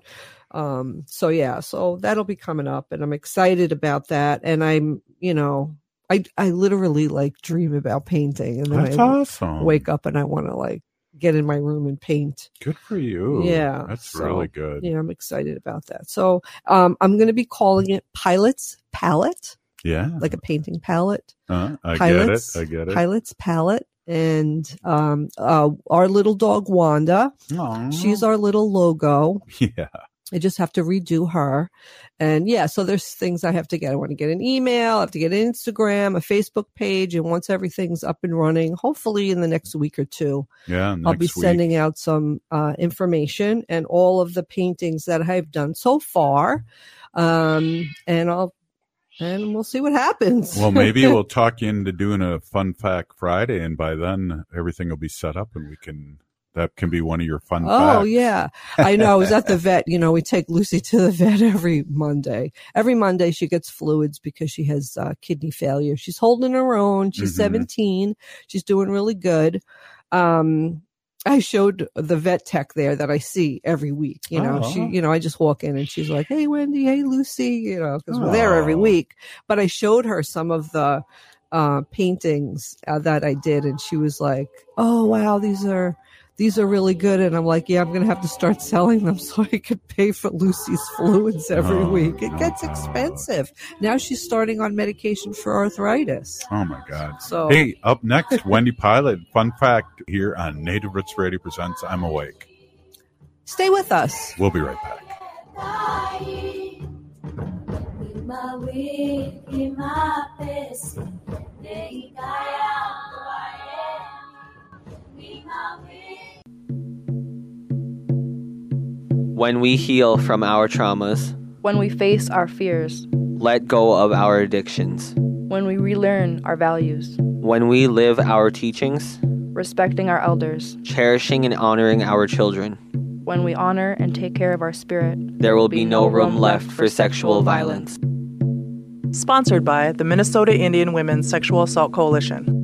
Speaker 15: Um, so yeah, so that'll be coming up, and I'm excited about that. And I'm you know. I, I literally like dream about painting and then
Speaker 2: That's
Speaker 15: I
Speaker 2: awesome.
Speaker 15: wake up and I want to like get in my room and paint.
Speaker 2: Good for you.
Speaker 15: Yeah.
Speaker 2: that's
Speaker 15: so,
Speaker 2: really good.
Speaker 15: Yeah, I'm excited about that. So um, I'm going to be calling it Pilot's Palette,
Speaker 2: Yeah.
Speaker 15: like a painting palette.
Speaker 2: Uh, I
Speaker 15: Pilots,
Speaker 2: get it. I get it.
Speaker 15: Pilot's Palette. And um, uh, our little dog, Wanda,
Speaker 2: Aw.
Speaker 15: she's our little logo.
Speaker 2: Yeah.
Speaker 15: I just have to redo her. And yeah, so there's things I have to get. I want to get an email, I have to get an Instagram, a Facebook page. And once everything's up and running, hopefully in the next week or two,
Speaker 2: Yeah.
Speaker 15: I'll be
Speaker 2: week.
Speaker 15: sending out some uh, information and all of the paintings that I've done so far. Um, and I'll, and we'll see what happens.
Speaker 2: Well, maybe we'll talk you into doing a fun fact Friday, and by then everything will be set up, and we can. That can be one of your fun
Speaker 15: Oh
Speaker 2: facts.
Speaker 15: yeah, I know. I was at the vet. You know, we take Lucy to the vet every Monday. Every Monday she gets fluids because she has uh, kidney failure. She's holding her own. She's
Speaker 2: Mhm.
Speaker 15: 17. She's doing really good. Um, I showed the vet tech there that I see every week. You know, she,
Speaker 2: Oh.
Speaker 15: you know, I just walk in and she's like, "Hey, Wendy. Hey, Lucy." You know, because we're there every week. But I showed her some of the uh, paintings uh, that I did, and she was like, "Oh, wow, these are." These are really good, and I'm like, yeah, I'm gonna have to start selling them so I could pay for Lucy's fluids every
Speaker 2: Oh,
Speaker 15: week. It gets expensive. Now she's starting on medication for arthritis.
Speaker 2: Oh my God.
Speaker 15: So-
Speaker 2: hey, up next, Wendy Pilot. Fun fact here on Native Roots Radio presents I'm Awake.
Speaker 15: Stay with us.
Speaker 2: We'll be right back.
Speaker 5: When we heal from our traumas,
Speaker 6: When we face our fears,
Speaker 5: let go of our addictions,
Speaker 6: when we relearn our values,
Speaker 5: when we live our teachings,
Speaker 6: respecting our elders,
Speaker 5: cherishing and honoring our children,
Speaker 6: when we honor and take care of our spirit,
Speaker 5: there will be no room left for sexual violence.
Speaker 7: Sponsored by the Minnesota Indian Women's Sexual Assault Coalition.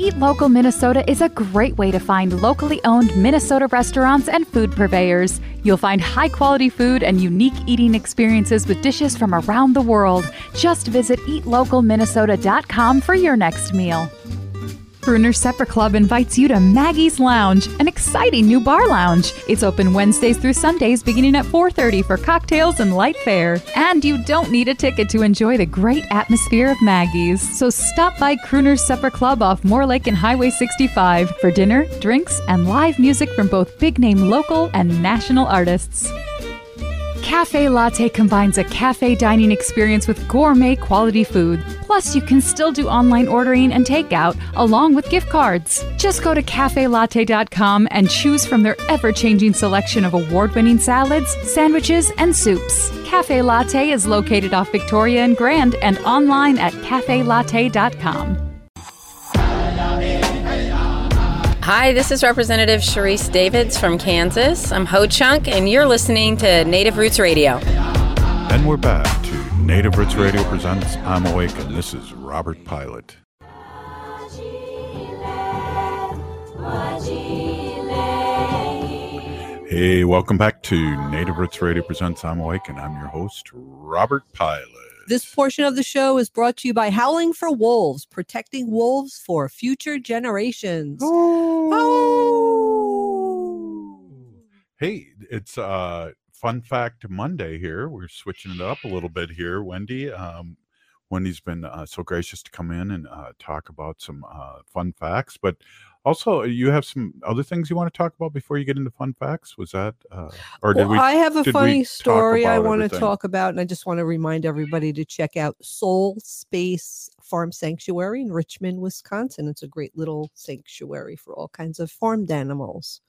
Speaker 8: Eat Local Minnesota is a great way to find locally owned Minnesota restaurants and food purveyors. You'll find high quality food and unique eating experiences with dishes from around the world. Just visit eatlocalminnesota.com for your next meal. Crooners Supper Club invites you to Maggie's Lounge, an exciting new bar lounge. It's open Wednesdays through Sundays beginning at 4:30 for cocktails and light fare. And you don't need a ticket to enjoy the great atmosphere of Maggie's. So stop by Crooner's Supper Club off Moore Lake and Highway 65 for dinner, drinks, and live music from both big-name local and national artists. Cafe Latte combines a cafe dining experience with gourmet quality food. Plus, you can still do online ordering and takeout along with gift cards. Just go to cafelatte.com and choose from their ever changing selection of award winning salads, sandwiches, and soups. Cafe Latte is located off Victoria and Grand and online at cafelatte.com.
Speaker 16: Hi, this is Representative Sharice Davids from Kansas. I'm Ho Chunk, and you're listening to Native Roots Radio.
Speaker 2: And we're back to Native Roots Radio presents I'm Awake, and this is Robert Pilot. Hey, welcome back to Native Roots Radio presents I'm Awake, and I'm your host, Robert Pilot.
Speaker 15: This portion of the show is brought to you by Howling for Wolves, protecting wolves for future generations.
Speaker 2: Hey, it's uh fun fact Monday here. We're switching it up a little bit here, Wendy. Um, Wendy's been uh, so gracious to come in and uh, talk about some uh, fun facts, but also you have some other things you want to talk about before you get into fun facts. Was that, uh, or did
Speaker 15: Well,
Speaker 2: we?
Speaker 15: I have a funny story I want to talk about, and I just want to remind everybody to check out Soul Space Farm Sanctuary in Richmond, Wisconsin. It's a great little sanctuary for all kinds of farmed animals.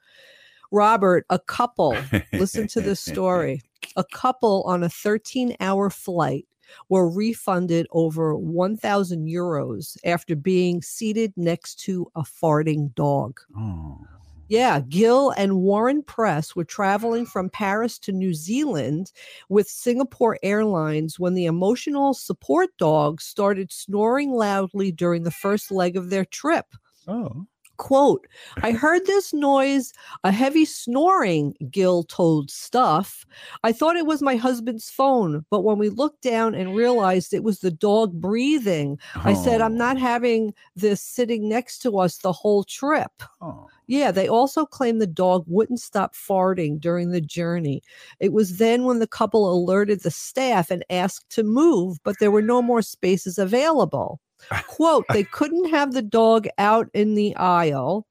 Speaker 15: Robert, a couple, listen to this story. A couple on a 13 hour flight were refunded over 1,000 euros after being seated next to a farting dog.
Speaker 2: Oh.
Speaker 15: Yeah, Gill and Warren Press were traveling from Paris to New Zealand with Singapore Airlines when the emotional support dog started snoring loudly during the first leg of their trip.
Speaker 2: Oh.
Speaker 15: Quote, I heard this noise, a heavy snoring, Gill told Stuff. I thought it was my husband's phone, but when we looked down and realized it was the dog breathing, I said, I'm not oh. having this sitting next to us the whole trip. Oh. Yeah, they also claimed the dog wouldn't stop farting during the journey. It was then when the couple alerted the staff and asked to move, but there were no more spaces available. Quote, they couldn't have the dog out in the aisle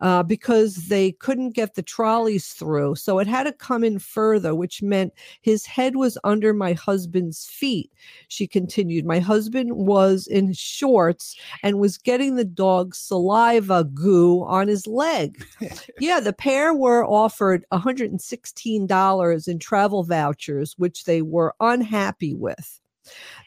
Speaker 15: uh, because they couldn't get the trolleys through. So it had to come in further, which meant his head was under my husband's feet. She continued, My husband was in shorts and was getting the dog's saliva goo on his leg. yeah, the pair were offered $116 in travel vouchers, which they were unhappy with.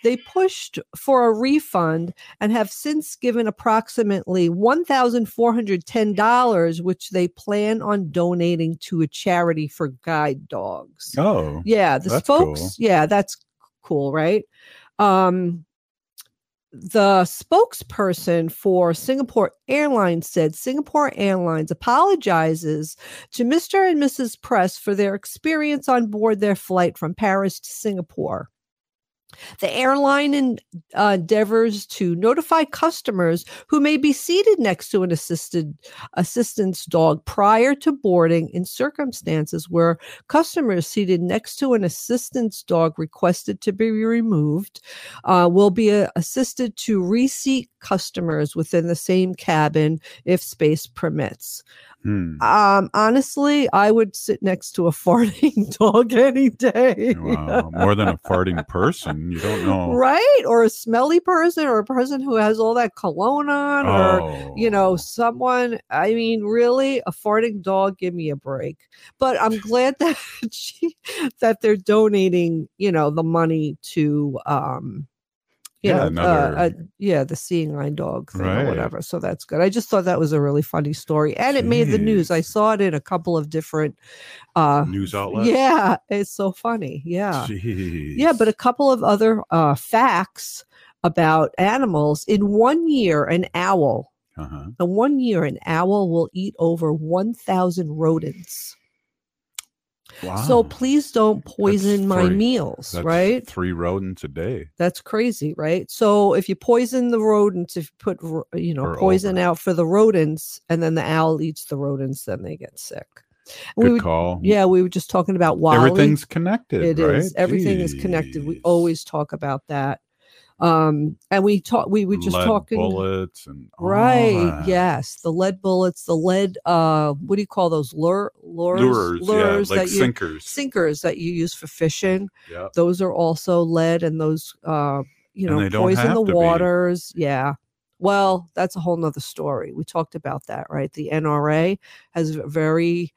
Speaker 15: They pushed for a refund and have since given approximately $1,410, which they plan on donating to a charity for guide dogs.
Speaker 2: Oh.
Speaker 15: Yeah, the folks,
Speaker 2: cool.
Speaker 15: yeah, that's cool, right? Um, the spokesperson for Singapore Airlines said Singapore Airlines apologizes to Mr. and Mrs. Press for their experience on board their flight from Paris to Singapore. The airline uh, endeavors to notify customers who may be seated next to an assisted assistance dog prior to boarding in circumstances where customers seated next to an assistance dog requested to be removed uh, will be uh, assisted to reseat customers within the same cabin if space permits.
Speaker 2: Hmm.
Speaker 15: Um, honestly, I would sit next to a farting dog any day.
Speaker 2: Wow. More than a farting person. You don't know.
Speaker 15: Right? Or a smelly person or a person who has all that cologne on or
Speaker 2: Oh.
Speaker 15: you know, someone I mean, really, a farting dog, give me a break. But I'm glad that she that they're donating, you know, the money to um you
Speaker 2: Yeah,
Speaker 15: know, uh,
Speaker 2: another-
Speaker 15: uh, yeah, the seeing eye dog thing
Speaker 2: Right.
Speaker 15: or whatever. So that's good. I just thought that was a really funny story, and it made the news. I saw it in a couple of different uh,
Speaker 2: News outlets?
Speaker 15: Yeah, it's so funny. Yeah,
Speaker 2: Jeez.
Speaker 15: yeah, but a couple of other uh, facts about animals. In one year, an owl.
Speaker 2: Uh-huh.
Speaker 15: In one year, an owl will eat over one thousand rodents. So please don't poison my meals,
Speaker 2: that's
Speaker 15: right?
Speaker 2: Three rodents a day.
Speaker 15: That's crazy, right? So if you poison the rodents, if you put you know
Speaker 2: Or
Speaker 15: poison out for the rodents, and then the owl eats the rodents, then they get sick.
Speaker 2: Good
Speaker 15: we were-
Speaker 2: call.
Speaker 15: Yeah, we were just talking about Wally.
Speaker 2: Everything's connected,
Speaker 15: It is.
Speaker 2: right?
Speaker 15: Everything is connected. We always talk about that. Um, and we talk. We were just
Speaker 2: Lead
Speaker 15: talking.
Speaker 2: bullets and all
Speaker 15: Right. Yes. The lead bullets, the lead uh what do you call those? Lure lures
Speaker 2: Lures, yeah, like
Speaker 15: that you
Speaker 2: sinkers.
Speaker 15: sinkers that you use for fishing.
Speaker 2: Yep.
Speaker 15: Those are also lead and those uh you
Speaker 2: And
Speaker 15: know poison the
Speaker 2: to be.
Speaker 15: waters. Yeah. Well, that's a whole nother story. We talked about that, right? The NRA has very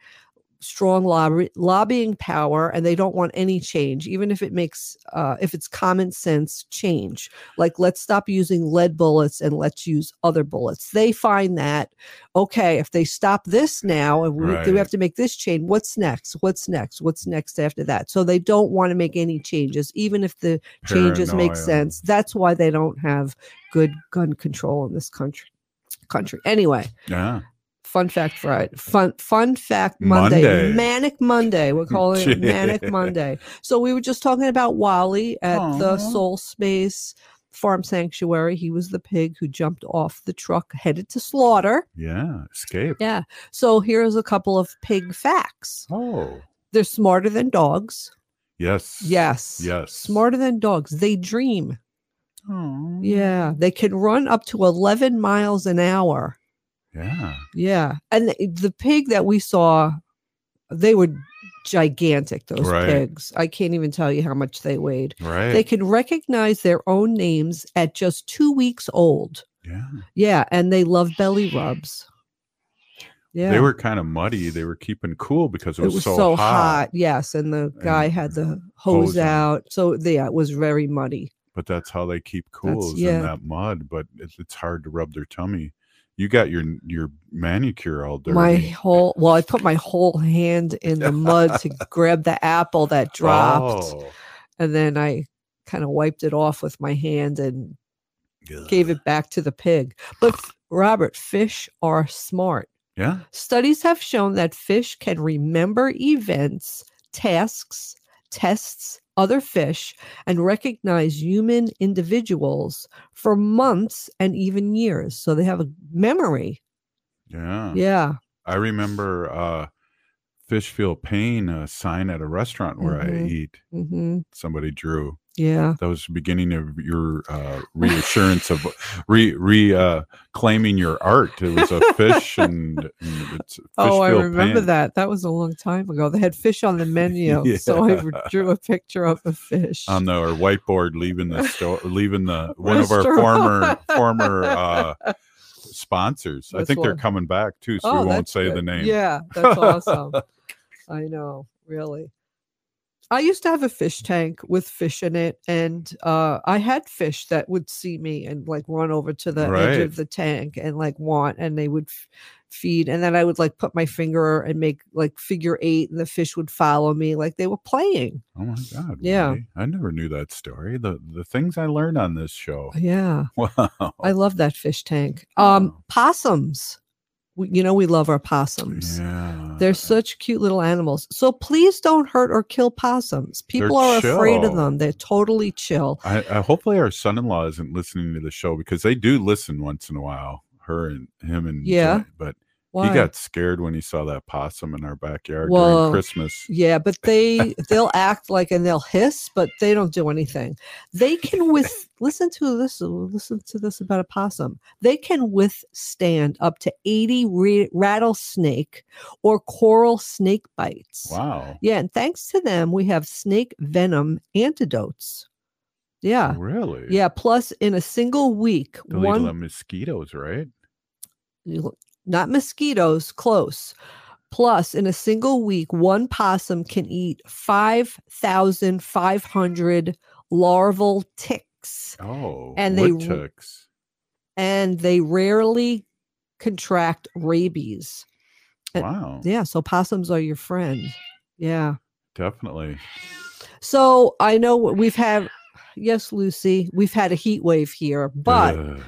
Speaker 15: strong lobby, lobbying power and they don't want any change even if it makes uh, if it's common sense change. Like let's stop using lead bullets and let's use other bullets. They find that okay if they stop this now and we, we have to make this change what's next? What's next? What's next after that? So they don't want to make any changes even if the changes make sense. That's why they don't have good gun control in this country country. Anyway
Speaker 2: Yeah.
Speaker 15: Fun fact Friday. Fun fun fact Monday.
Speaker 2: Monday.
Speaker 15: Manic Monday. We're calling it Manic Monday. So we were just talking about Wally at the Soul Space Farm Sanctuary. He was the pig who jumped off the truck headed to slaughter.
Speaker 2: Yeah. Escape.
Speaker 15: Yeah. So here's a couple of pig facts.
Speaker 2: Oh.
Speaker 15: They're smarter than dogs.
Speaker 2: Yes.
Speaker 15: Yes.
Speaker 2: Yes.
Speaker 15: Smarter than dogs. They dream.
Speaker 2: Oh.
Speaker 15: Yeah. They can run up to 11 miles an hour.
Speaker 2: Yeah.
Speaker 15: Yeah. And the, the pig that we saw, they were gigantic, those
Speaker 2: Right.
Speaker 15: pigs. I can't even tell you how much they weighed.
Speaker 2: Right.
Speaker 15: They can recognize their own names at just two weeks old.
Speaker 2: Yeah.
Speaker 15: Yeah. And they love belly rubs. Yeah.
Speaker 2: They were kind of muddy. They were keeping cool because it
Speaker 15: it
Speaker 2: was,
Speaker 15: was
Speaker 2: so, hot.
Speaker 15: Yes. And the guy had the hose
Speaker 2: hose
Speaker 15: out. So yeah, it was very muddy.
Speaker 2: But that's how they keep cool is
Speaker 15: yeah.
Speaker 2: in that mud. But it's, it's hard to rub their tummy. You got your your manicure all dirty.
Speaker 15: My whole well, I put my whole hand in the mud to grab the apple that dropped.
Speaker 2: Oh.
Speaker 15: And then I kind of wiped it off with my hand and gave it back to the pig. But Robert, fish are smart.
Speaker 2: Yeah.
Speaker 15: Studies have shown that fish can remember events, tasks, tests, other fish, and recognize human individuals for months and even years. So they have a memory.
Speaker 2: Yeah.
Speaker 15: Yeah.
Speaker 2: I remember uh fish feel pain a sign at a restaurant where I
Speaker 15: Mhm.
Speaker 2: eat.
Speaker 15: hmm
Speaker 2: Somebody drew.
Speaker 15: Yeah.
Speaker 2: That was the beginning of your uh reassurance of re re uh claiming your art. It was a fish and, and it's
Speaker 15: Oh, I remember
Speaker 2: pain.
Speaker 15: that. That was a long time ago. They had fish on the menu, so I drew a picture of a fish.
Speaker 2: on the our whiteboard leaving the store leaving the one of our former former uh sponsors. I
Speaker 15: That's
Speaker 2: think they're coming back too, so
Speaker 15: Oh,
Speaker 2: we won't say the name.
Speaker 15: Yeah, that's awesome. I know, really. I used to have a fish tank with fish in it, and uh, I had fish that would see me and like run over to the edge of the tank and like want, and they would f- feed, and then I would like put my finger and make like figure eight, and the fish would follow me like they were playing.
Speaker 2: Oh my god.
Speaker 15: Yeah.
Speaker 2: really? I never knew that story. The the things I learned on this show.
Speaker 15: Yeah,
Speaker 2: Wow.
Speaker 15: I love that fish tank. Um, possums. We, you know, we love our possums.
Speaker 2: Yeah.
Speaker 15: They're such cute little animals. So please don't hurt or kill possums. People are afraid of them. They're totally chill.
Speaker 2: I, I hopefully our son-in-law isn't listening to the show because they do listen once in a while. Her and him and
Speaker 15: Yeah.
Speaker 2: Joy, but
Speaker 15: Why?
Speaker 2: He got scared when he saw that possum in our backyard
Speaker 15: Well,
Speaker 2: during Christmas.
Speaker 15: Yeah, but they they'll act like and they'll hiss, but they don't do anything. They can with listen to this listen to this about a possum. They can withstand up to 80 ra- rattlesnake or coral snake bites.
Speaker 2: Wow.
Speaker 15: Yeah, and thanks to them we have snake venom antidotes. Yeah.
Speaker 2: Really?
Speaker 15: Yeah, plus in a single week,
Speaker 2: They'll
Speaker 15: one
Speaker 2: the mosquitoes, right?
Speaker 15: Not mosquitoes, close. Plus, in a single week, one possum can eat 5,500 larval ticks.
Speaker 2: Oh,
Speaker 15: And they
Speaker 2: ticks.
Speaker 15: And they rarely contract rabies. And-
Speaker 2: Wow.
Speaker 15: Yeah. So possums are your friend. Yeah.
Speaker 2: Definitely.
Speaker 15: So I know we've had, yes, Lucy, we've had a heat wave here, but
Speaker 2: Ugh.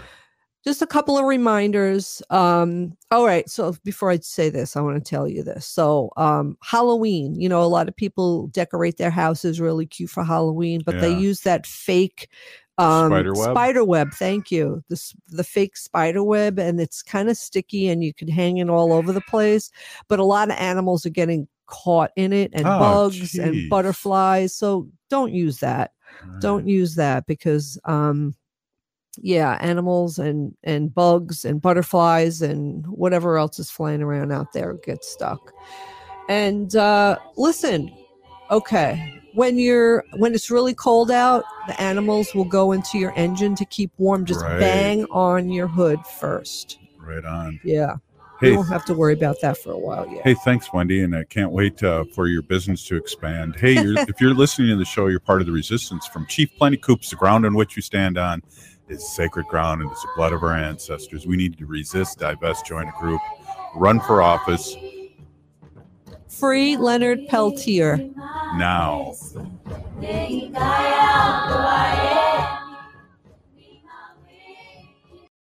Speaker 15: Just a couple of reminders um all right so before i say this i want to tell you this. So um halloween you know a lot of people decorate their houses really cute for halloween but they use that fake um
Speaker 2: Spider web?
Speaker 15: spider web thank you this the fake spider web and it's kind of sticky and you can hang it all over the place but a lot of animals are getting caught in it and
Speaker 2: Oh,
Speaker 15: bugs and butterflies so don't use that. Don't use that because um yeah animals and and bugs and butterflies and whatever else is flying around out there get stuck and uh listen okay when you're when it's really cold out the animals will go into your engine to keep warm just
Speaker 2: Right.
Speaker 15: bang on your hood first
Speaker 2: Right on.
Speaker 15: yeah
Speaker 2: Hey.
Speaker 15: you won't have to worry about that for a while yet
Speaker 2: Hey, thanks, Wendy, and I can't wait uh, for your business to expand. Hey, you're, if you're listening to the show, you're part of the resistance. From Chief Plenty Coups, the ground on which you stand on is sacred ground and it's the blood of our ancestors. We need to resist, divest, join a group, run for office
Speaker 15: free leonard peltier
Speaker 2: now.